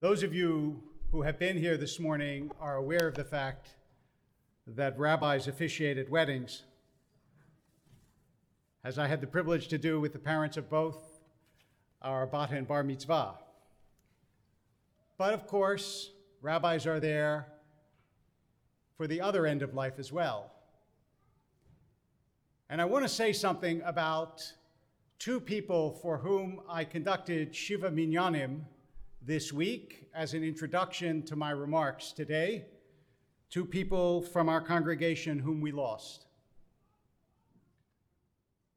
Those of you who have been here this morning are aware of the fact that rabbis officiate at weddings, as I had the privilege to do with the parents of both our bat and bar mitzvah. But of course, rabbis are there for the other end of life as well. And I want to say something about two people for whom I conducted Shiva Minyanim this week as an introduction to my remarks today. Two people from our congregation whom we lost.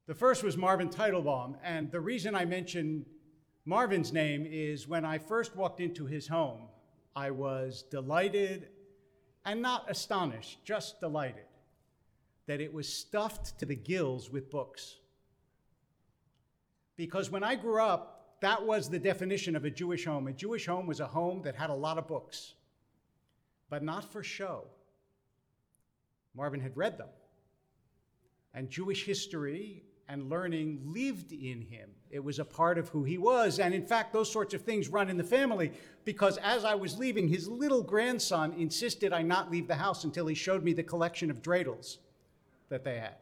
The first was Marvin Teitelbaum, and the reason I mention Marvin's name is when I first walked into his home, I was delighted and not astonished, just delighted that it was stuffed to the gills with books. Because when I grew up, that was the definition of a Jewish home. A Jewish home was a home that had a lot of books, but not for show. Marvin had read them. And Jewish history and learning lived in him. It was a part of who he was. And in fact, those sorts of things run in the family because as I was leaving, his little grandson insisted I not leave the house until he showed me the collection of dreidels that they had.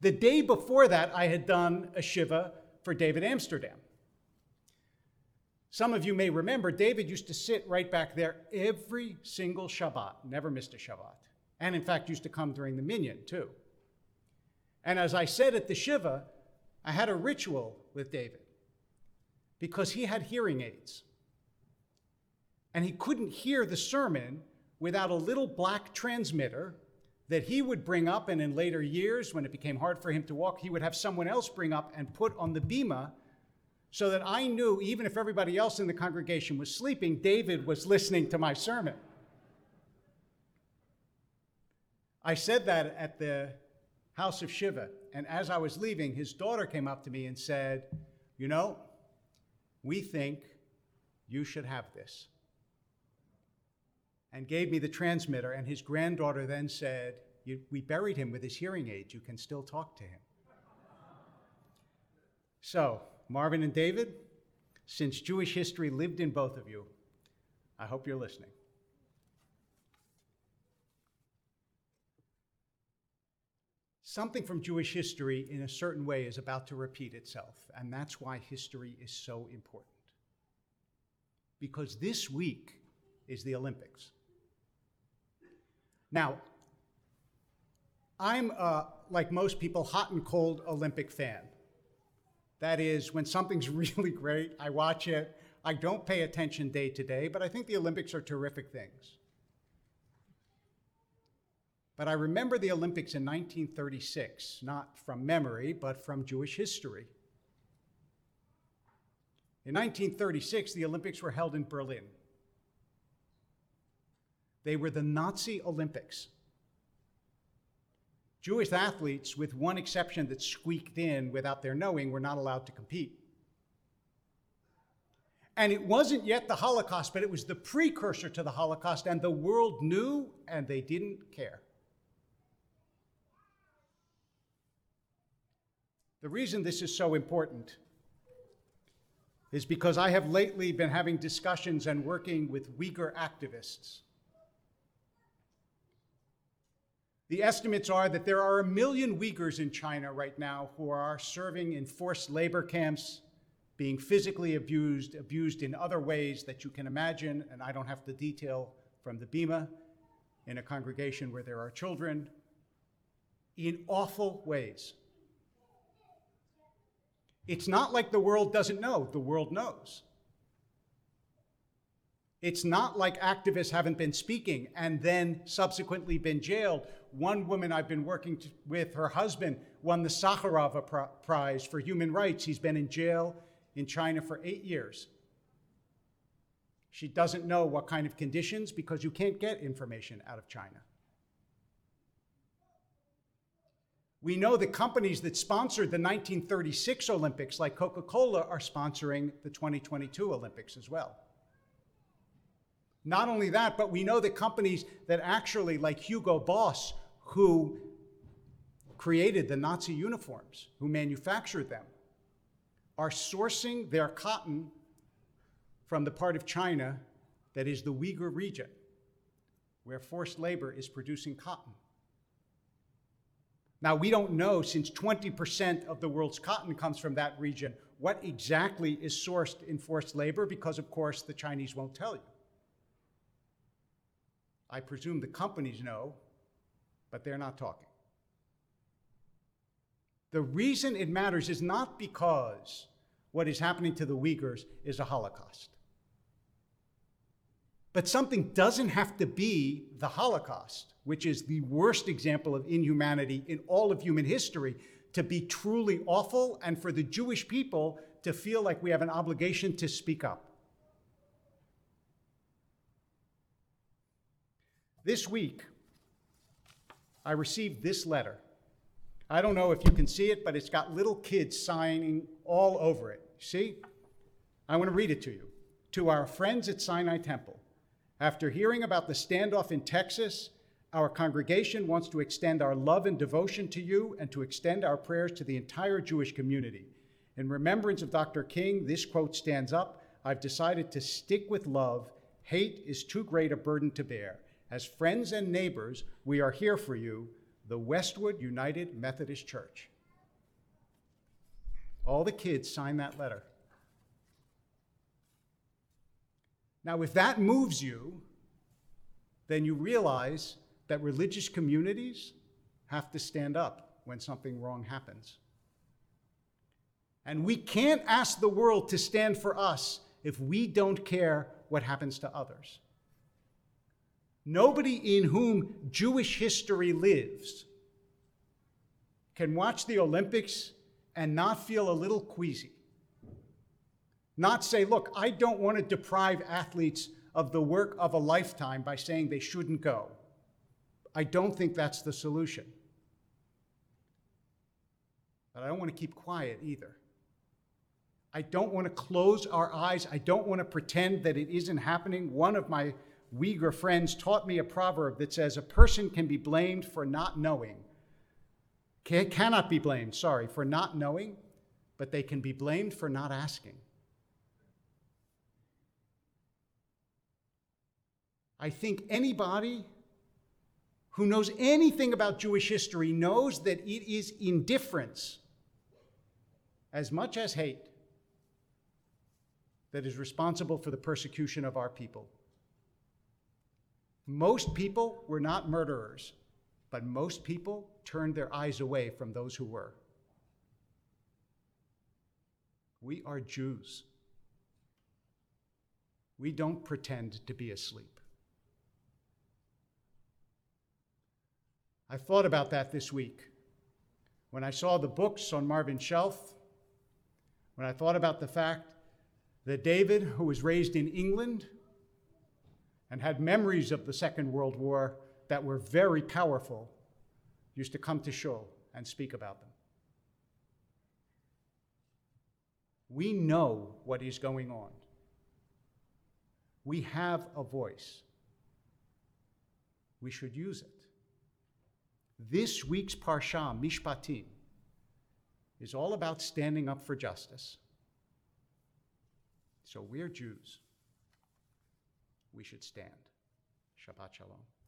The day before that, I had done a Shiva for David Amsterdam. Some of you may remember David used to sit right back there every single Shabbat, never missed a Shabbat. And in fact, used to come during the minyan too. And as I said at the Shiva, I had a ritual with David because he had hearing aids. And he couldn't hear the sermon without a little black transmitter that he would bring up, and in later years, when it became hard for him to walk, he would have someone else bring up and put on the bima so that I knew, even if everybody else in the congregation was sleeping, David was listening to my sermon. I said that at the house of Shiva. And as I was leaving, his daughter came up to me and said, You know, we think you should have this. And gave me the transmitter. And his granddaughter then said, We buried him with his hearing aids. You can still talk to him. So, Marvin and David, since Jewish history lived in both of you, I hope you're listening. something from Jewish history in a certain way is about to repeat itself, and that's why history is so important. Because this week is the Olympics. Now, I'm, like most people, hot and cold Olympic fan. That is, when something's really great, I watch it. I don't pay attention day to day, but I think the Olympics are terrific things. But I remember the Olympics in 1936, not from memory, but from Jewish history. In 1936, the Olympics were held in Berlin. They were the Nazi Olympics. Jewish athletes, with one exception that squeaked in without their knowing, were not allowed to compete. And it wasn't yet the Holocaust, but it was the precursor to the Holocaust, and the world knew and they didn't care. The reason this is so important is because I have lately been having discussions and working with Uyghur activists. The estimates are that there are a million Uyghurs in China right now who are serving in forced labor camps, being physically abused, abused in other ways that you can imagine, and I don't have to detail from the Bima, in a congregation where there are children, in awful ways. It's not like the world doesn't know, the world knows. It's not like activists haven't been speaking and then subsequently been jailed. One woman I've been working to, with, her husband won the Sakharov Prize for Human Rights. He's been in jail in China for eight years. She doesn't know what kind of conditions because you can't get information out of China. We know the companies that sponsored the 1936 Olympics, like Coca Cola, are sponsoring the 2022 Olympics as well. Not only that, but we know that companies that actually, like Hugo Boss, who created the Nazi uniforms, who manufactured them, are sourcing their cotton from the part of China that is the Uyghur region, where forced labor is producing cotton. Now, we don't know, since 20% of the world's cotton comes from that region, what exactly is sourced in forced labor, because, of course, the Chinese won't tell you. I presume the companies know, but they're not talking. The reason it matters is not because what is happening to the Uyghurs is a Holocaust. But something doesn't have to be the Holocaust, which is the worst example of inhumanity in all of human history, to be truly awful and for the Jewish people to feel like we have an obligation to speak up. This week, I received this letter. I don't know if you can see it, but it's got little kids signing all over it. See? I want to read it to you. To our friends at Sinai Temple, after hearing about the standoff in Texas, our congregation wants to extend our love and devotion to you and to extend our prayers to the entire Jewish community. In remembrance of Dr. King, this quote stands up I've decided to stick with love. Hate is too great a burden to bear. As friends and neighbors, we are here for you, the Westwood United Methodist Church. All the kids signed that letter. Now, if that moves you, then you realize that religious communities have to stand up when something wrong happens. And we can't ask the world to stand for us if we don't care what happens to others. Nobody in whom Jewish history lives can watch the Olympics and not feel a little queasy. Not say, look, I don't want to deprive athletes of the work of a lifetime by saying they shouldn't go. I don't think that's the solution. But I don't want to keep quiet either. I don't want to close our eyes. I don't want to pretend that it isn't happening. One of my Uyghur friends taught me a proverb that says a person can be blamed for not knowing, can, cannot be blamed, sorry, for not knowing, but they can be blamed for not asking. I think anybody who knows anything about Jewish history knows that it is indifference as much as hate that is responsible for the persecution of our people. Most people were not murderers, but most people turned their eyes away from those who were. We are Jews. We don't pretend to be asleep. I thought about that this week. When I saw the books on Marvin's shelf, when I thought about the fact that David, who was raised in England and had memories of the Second World War that were very powerful, used to come to Shul and speak about them. We know what is going on. We have a voice. We should use it. This week's Parsha, Mishpatim, is all about standing up for justice. So we're Jews. We should stand. Shabbat Shalom.